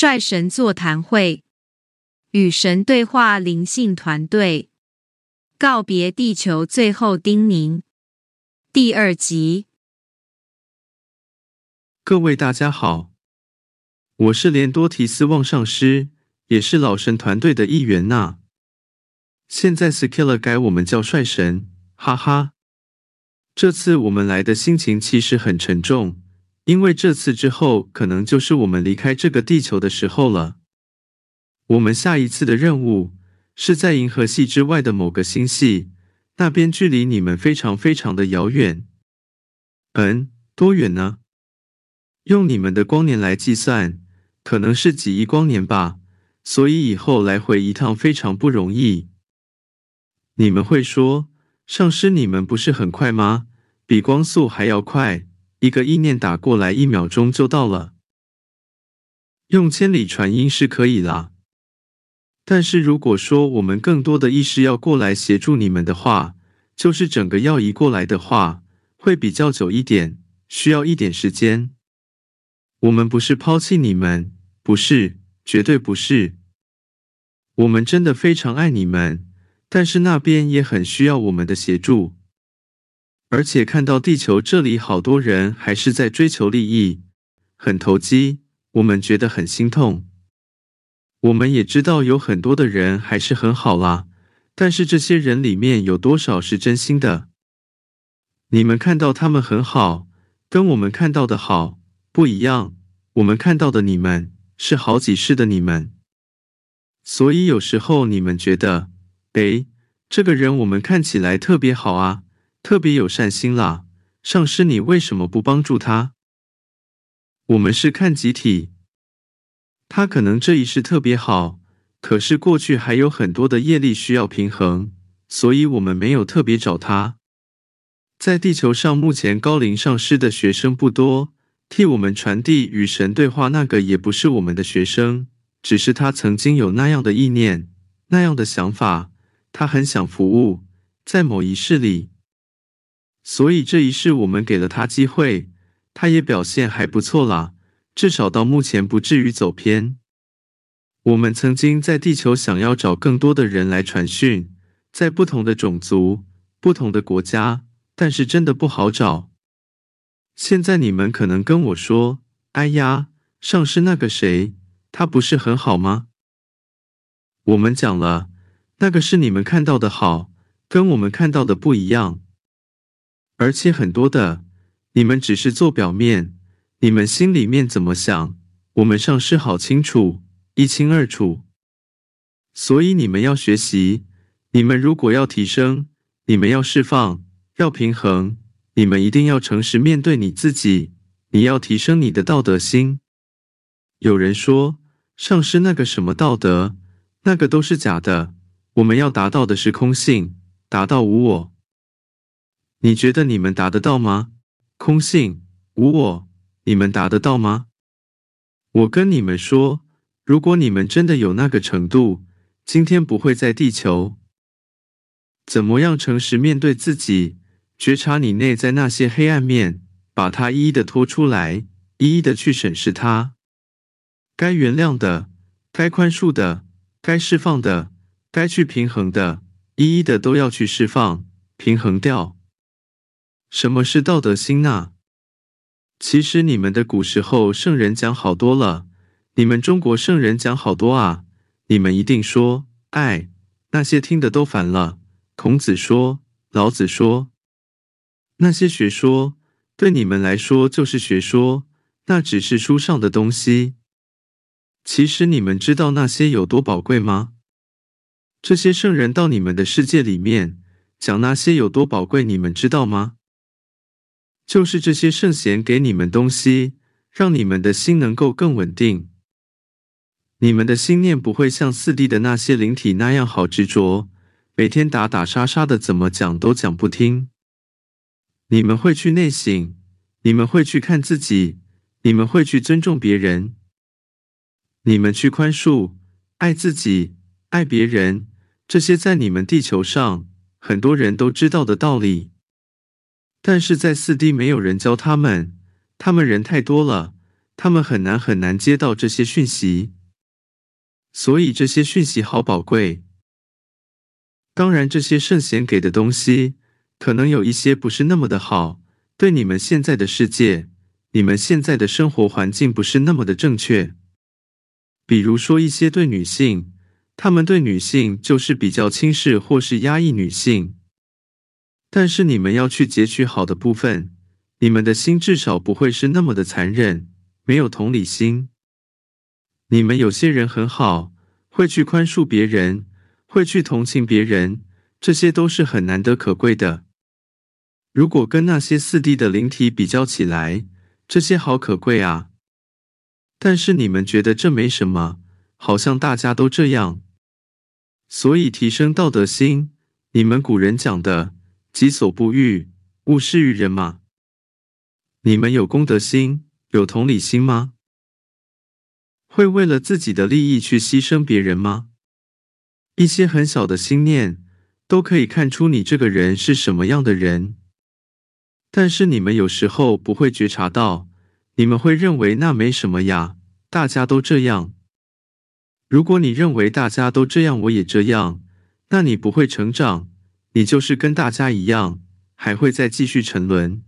率神座谈会，与神对话灵性团队，告别地球最后叮咛，第二集。各位大家好，我是连多提斯望上师，也是老神团队的一员呐。现在 Skiller 改我们叫帅神，哈哈。这次我们来的心情其实很沉重。因为这次之后，可能就是我们离开这个地球的时候了。我们下一次的任务是在银河系之外的某个星系，那边距离你们非常非常的遥远。嗯，多远呢？用你们的光年来计算，可能是几亿光年吧。所以以后来回一趟非常不容易。你们会说，上师，你们不是很快吗？比光速还要快。一个意念打过来，一秒钟就到了。用千里传音是可以啦，但是如果说我们更多的意识要过来协助你们的话，就是整个要移过来的话，会比较久一点，需要一点时间。我们不是抛弃你们，不是，绝对不是。我们真的非常爱你们，但是那边也很需要我们的协助。而且看到地球这里好多人还是在追求利益，很投机，我们觉得很心痛。我们也知道有很多的人还是很好啦，但是这些人里面有多少是真心的？你们看到他们很好，跟我们看到的好不一样。我们看到的你们是好几世的你们，所以有时候你们觉得，诶，这个人我们看起来特别好啊。特别有善心啦，上师，你为什么不帮助他？我们是看集体，他可能这一世特别好，可是过去还有很多的业力需要平衡，所以我们没有特别找他。在地球上，目前高龄上师的学生不多，替我们传递与神对话那个也不是我们的学生，只是他曾经有那样的意念、那样的想法，他很想服务，在某一世里。所以这一世我们给了他机会，他也表现还不错啦，至少到目前不至于走偏。我们曾经在地球想要找更多的人来传讯，在不同的种族、不同的国家，但是真的不好找。现在你们可能跟我说：“哎呀，上师那个谁，他不是很好吗？”我们讲了，那个是你们看到的好，跟我们看到的不一样。而且很多的，你们只是做表面，你们心里面怎么想，我们上师好清楚，一清二楚。所以你们要学习，你们如果要提升，你们要释放，要平衡，你们一定要诚实面对你自己，你要提升你的道德心。有人说，上师那个什么道德，那个都是假的，我们要达到的是空性，达到无我。你觉得你们达得到吗？空性无我，你们达得到吗？我跟你们说，如果你们真的有那个程度，今天不会在地球。怎么样诚实面对自己，觉察你内在那些黑暗面，把它一一的拖出来，一一的去审视它。该原谅的，该宽恕的，该释放的，该去平衡的，一一的都要去释放、平衡掉。什么是道德心呐？其实你们的古时候圣人讲好多了，你们中国圣人讲好多啊。你们一定说爱，那些听的都烦了。孔子说，老子说，那些学说对你们来说就是学说，那只是书上的东西。其实你们知道那些有多宝贵吗？这些圣人到你们的世界里面讲那些有多宝贵，你们知道吗？就是这些圣贤给你们东西，让你们的心能够更稳定。你们的心念不会像四弟的那些灵体那样好执着，每天打打杀杀的，怎么讲都讲不听。你们会去内省，你们会去看自己，你们会去尊重别人，你们去宽恕、爱自己、爱别人，这些在你们地球上很多人都知道的道理。但是在四 D 没有人教他们，他们人太多了，他们很难很难接到这些讯息，所以这些讯息好宝贵。当然，这些圣贤给的东西，可能有一些不是那么的好，对你们现在的世界，你们现在的生活环境不是那么的正确。比如说一些对女性，他们对女性就是比较轻视或是压抑女性。但是你们要去截取好的部分，你们的心至少不会是那么的残忍，没有同理心。你们有些人很好，会去宽恕别人。会去同情别人，这些都是很难得可贵的。如果跟那些四 D 的灵体比较起来，这些好可贵啊！但是你们觉得这没什么，好像大家都这样。所以提升道德心，你们古人讲的“己所不欲，勿施于人”吗？你们有公德心，有同理心吗？会为了自己的利益去牺牲别人吗？一些很小的心念，都可以看出你这个人是什么样的人。但是你们有时候不会觉察到，你们会认为那没什么呀，大家都这样。如果你认为大家都这样，我也这样，那你不会成长，你就是跟大家一样，还会再继续沉沦。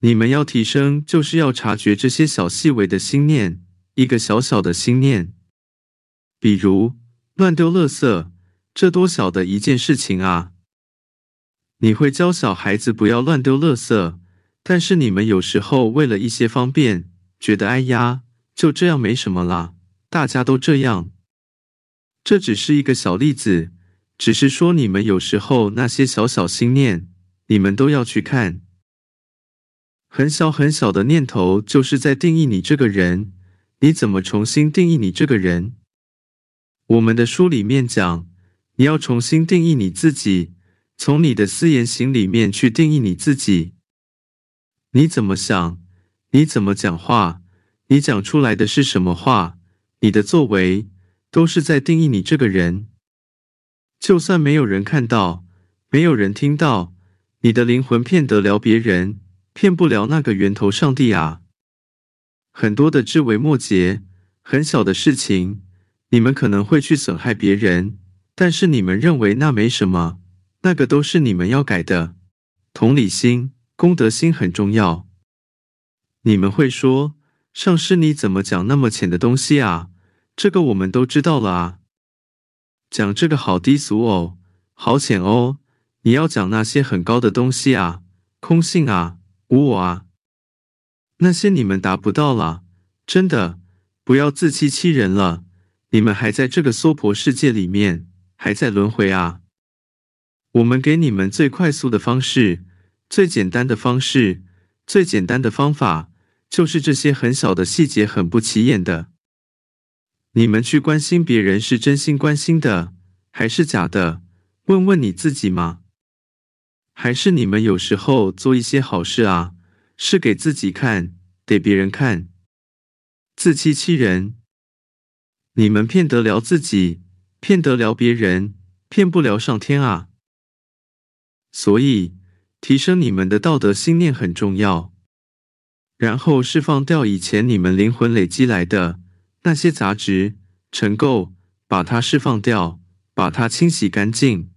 你们要提升，就是要察觉这些小细微的心念，一个小小的心念，比如。乱丢垃圾，这多小的一件事情啊！你会教小孩子不要乱丢垃圾，但是你们有时候为了一些方便，觉得哎呀，就这样没什么啦，大家都这样。这只是一个小例子，只是说你们有时候那些小小心念，你们都要去看。很小很小的念头，就是在定义你这个人。你怎么重新定义你这个人？我们的书里面讲，你要重新定义你自己，从你的思言行里面去定义你自己。你怎么想？你怎么讲话？你讲出来的是什么话？你的作为都是在定义你这个人。就算没有人看到，没有人听到，你的灵魂骗得了别人，骗不了那个源头上帝啊！很多的枝微末节，很小的事情。你们可能会去损害别人，但是你们认为那没什么，那个都是你们要改的。同理心、公德心很重要。你们会说，上师你怎么讲那么浅的东西啊？这个我们都知道了啊。讲这个好低俗哦，好浅哦。你要讲那些很高的东西啊，空性啊，无我啊，那些你们达不到了。真的，不要自欺欺人了。你们还在这个娑婆世界里面，还在轮回啊！我们给你们最快速的方式，最简单的方式，最简单的方法，就是这些很小的细节，很不起眼的。你们去关心别人，是真心关心的，还是假的？问问你自己吗？还是你们有时候做一些好事啊，是给自己看，给别人看，自欺欺人。你们骗得了自己，骗得了别人，骗不了上天啊！所以提升你们的道德心念很重要，然后释放掉以前你们灵魂累积来的那些杂质尘垢，把它释放掉，把它清洗干净。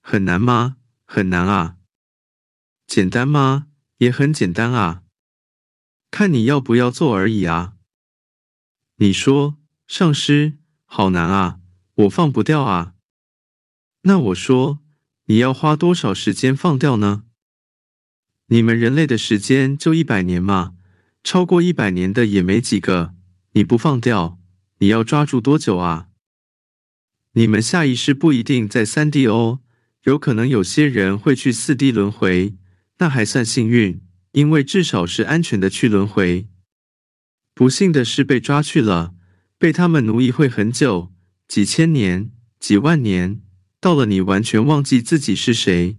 很难吗？很难啊！简单吗？也很简单啊！看你要不要做而已啊！你说。上师，好难啊，我放不掉啊。那我说，你要花多少时间放掉呢？你们人类的时间就一百年嘛，超过一百年的也没几个。你不放掉，你要抓住多久啊？你们下一世不一定在三 D 哦，有可能有些人会去四 D 轮回，那还算幸运，因为至少是安全的去轮回。不幸的是被抓去了。被他们奴役会很久，几千年、几万年，到了你完全忘记自己是谁。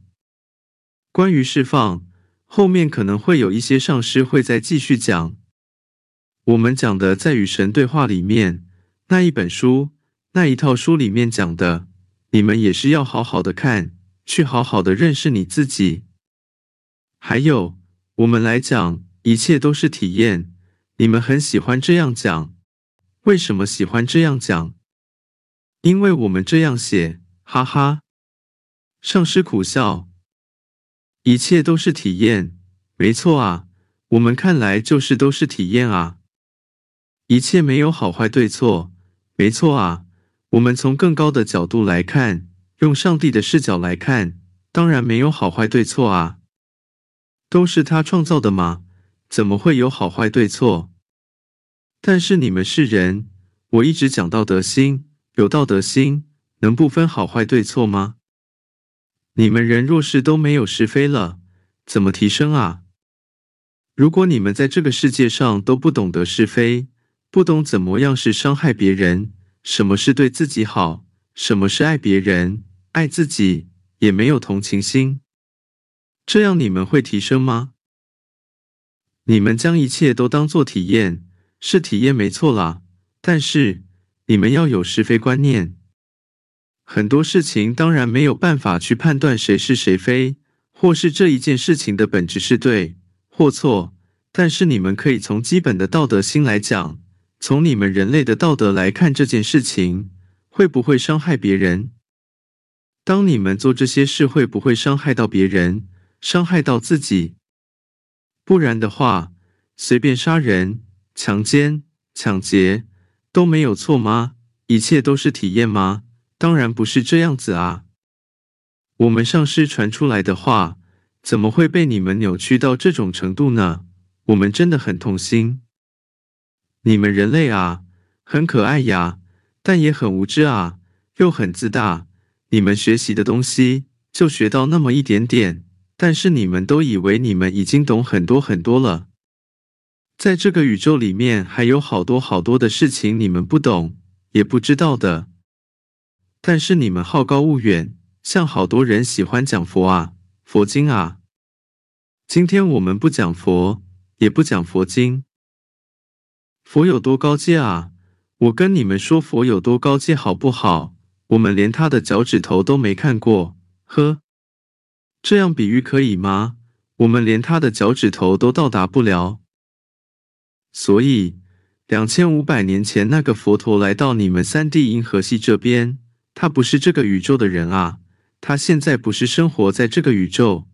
关于释放，后面可能会有一些上师会再继续讲。我们讲的在与神对话里面那一本书，那一套书里面讲的，你们也是要好好的看，去好好的认识你自己。还有，我们来讲，一切都是体验。你们很喜欢这样讲，为什么喜欢这样讲？因为我们这样写，哈哈。上师苦笑，一切都是体验，没错啊。我们看来就是都是体验啊。一切没有好坏对错，没错啊。我们从更高的角度来看，用上帝的视角来看，当然没有好坏对错啊。都是他创造的吗？怎么会有好坏对错？但是你们是人，我一直讲道德心，有道德心，能不分好坏对错吗？你们人若是都没有是非了，怎么提升啊？如果你们在这个世界上都不懂得是非，不懂怎么样是伤害别人，什么是对自己好，什么是爱别人、爱自己，也没有同情心，这样你们会提升吗？你们将一切都当做体验，是体验没错啦。但是你们要有是非观念。很多事情当然没有办法去判断谁是谁非，或是这一件事情的本质是对或错。但是你们可以从基本的道德心来讲，从你们人类的道德来看这件事情会不会伤害别人。当你们做这些事会不会伤害到别人，伤害到自己？不然的话，随便杀人、强奸、抢劫都没有错吗？一切都是体验吗？当然不是这样子啊！我们上师传出来的话，怎么会被你们扭曲到这种程度呢？我们真的很痛心。你们人类啊，很可爱呀，但也很无知啊，又很自大。你们学习的东西就学到那么一点点，但是你们都以为你们已经懂很多很多了。在这个宇宙里面，还有好多好多的事情你们不懂，也不知道的。但是你们好高骛远，像好多人喜欢讲佛啊、佛经啊。今天我们不讲佛，也不讲佛经。佛有多高阶啊？我跟你们说，佛有多高阶好不好？我们连他的脚趾头都没看过。呵，这样比喻可以吗？我们连他的脚趾头都到达不了。所以，两千五百年前那个佛陀来到你们三 D 银河系这边。他不是这个宇宙的人啊！他现在不是生活在这个宇宙。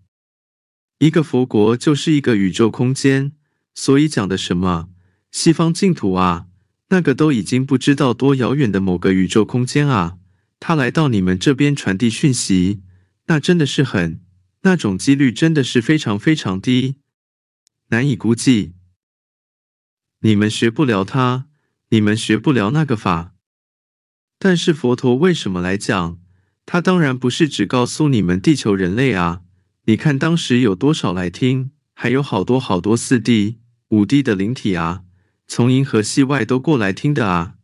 一个佛国就是一个宇宙空间，所以讲的什么西方净土啊，那个都已经不知道多遥远的某个宇宙空间啊。他来到你们这边传递讯息，那真的是很那种几率真的是非常非常低，难以估计。你们学不了他，你们学不了那个法。但是佛陀为什么来讲？他当然不是只告诉你们地球人类啊！你看当时有多少来听，还有好多好多四 D、五 D 的灵体啊，从银河系外都过来听的啊！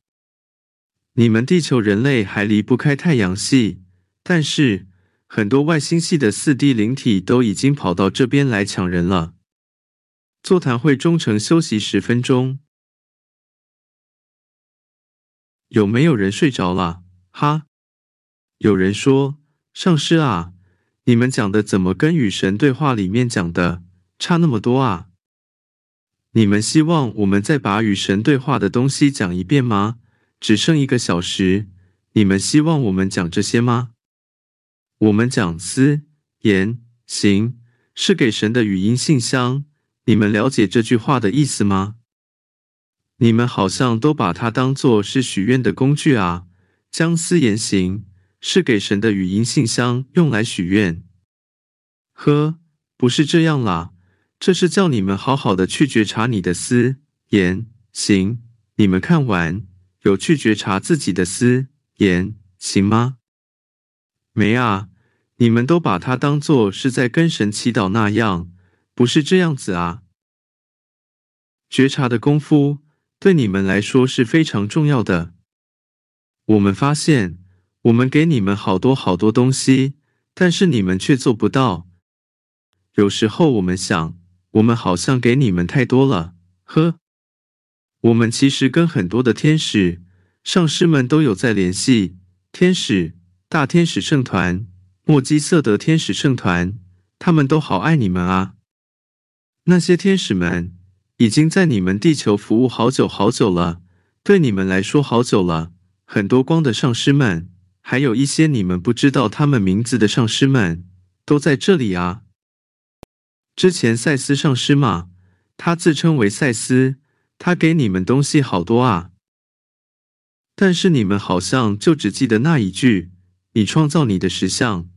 你们地球人类还离不开太阳系，但是很多外星系的四 D 灵体都已经跑到这边来抢人了。座谈会中程休息十分钟。有没有人睡着了？哈！有人说：“上师啊，你们讲的怎么跟与神对话里面讲的差那么多啊？你们希望我们再把与神对话的东西讲一遍吗？只剩一个小时，你们希望我们讲这些吗？我们讲思、言、行，是给神的语音信箱。你们了解这句话的意思吗？”你们好像都把它当做是许愿的工具啊！将思言行是给神的语音信箱用来许愿。呵，不是这样啦，这是叫你们好好的去觉察你的思言行。你们看完有去觉察自己的思言行吗？没啊！你们都把它当做是在跟神祈祷那样，不是这样子啊！觉察的功夫。对你们来说是非常重要的。我们发现，我们给你们好多好多东西，但是你们却做不到。有时候我们想，我们好像给你们太多了。呵，我们其实跟很多的天使、上师们都有在联系。天使、大天使圣团、莫基瑟德天使圣团，他们都好爱你们啊。那些天使们。已经在你们地球服务好久好久了，对你们来说好久了。很多光的上师们，还有一些你们不知道他们名字的上师们，都在这里啊。之前赛斯上师嘛，他自称为赛斯，他给你们东西好多啊。但是你们好像就只记得那一句：“你创造你的实相。”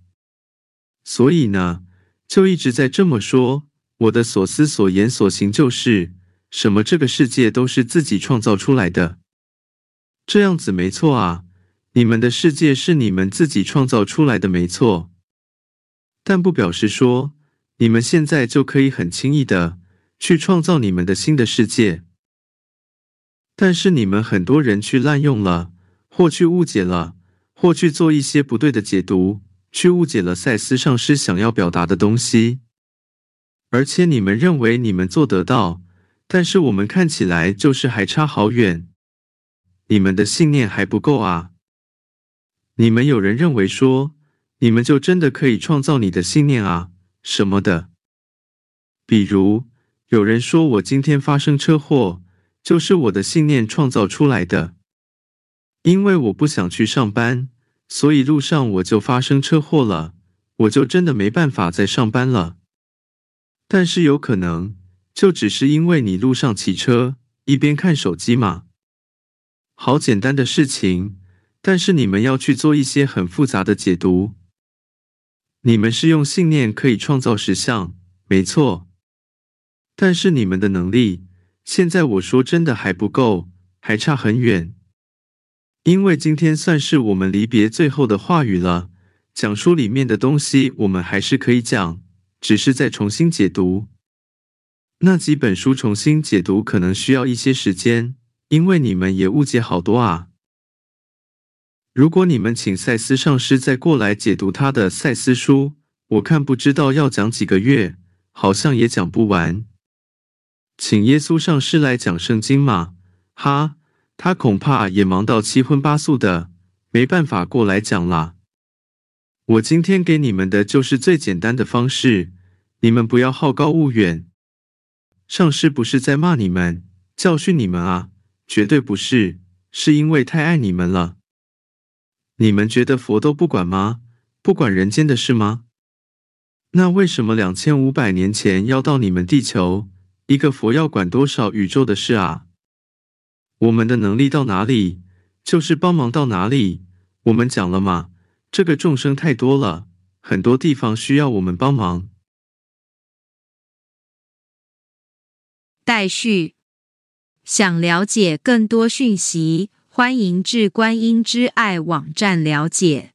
所以呢，就一直在这么说。我的所思所言所行就是什么？这个世界都是自己创造出来的，这样子没错啊。你们的世界是你们自己创造出来的，没错。但不表示说你们现在就可以很轻易的去创造你们的新的世界。但是你们很多人去滥用了，或去误解了，或去做一些不对的解读，去误解了赛斯上师想要表达的东西。而且你们认为你们做得到，但是我们看起来就是还差好远。你们的信念还不够啊！你们有人认为说，你们就真的可以创造你的信念啊什么的？比如有人说我今天发生车祸，就是我的信念创造出来的，因为我不想去上班，所以路上我就发生车祸了，我就真的没办法再上班了。但是有可能，就只是因为你路上骑车一边看手机嘛，好简单的事情。但是你们要去做一些很复杂的解读。你们是用信念可以创造实相，没错。但是你们的能力，现在我说真的还不够，还差很远。因为今天算是我们离别最后的话语了，讲书里面的东西我们还是可以讲。只是再重新解读那几本书，重新解读可能需要一些时间，因为你们也误解好多啊。如果你们请赛斯上师再过来解读他的赛斯书，我看不知道要讲几个月，好像也讲不完。请耶稣上师来讲圣经嘛？哈，他恐怕也忙到七荤八素的，没办法过来讲啦。我今天给你们的就是最简单的方式，你们不要好高骛远。上师不是在骂你们、教训你们啊，绝对不是，是因为太爱你们了。你们觉得佛都不管吗？不管人间的事吗？那为什么两千五百年前要到你们地球？一个佛要管多少宇宙的事啊？我们的能力到哪里，就是帮忙到哪里。我们讲了吗？这个众生太多了，很多地方需要我们帮忙。待续，想了解更多讯息，欢迎至观音之爱网站了解。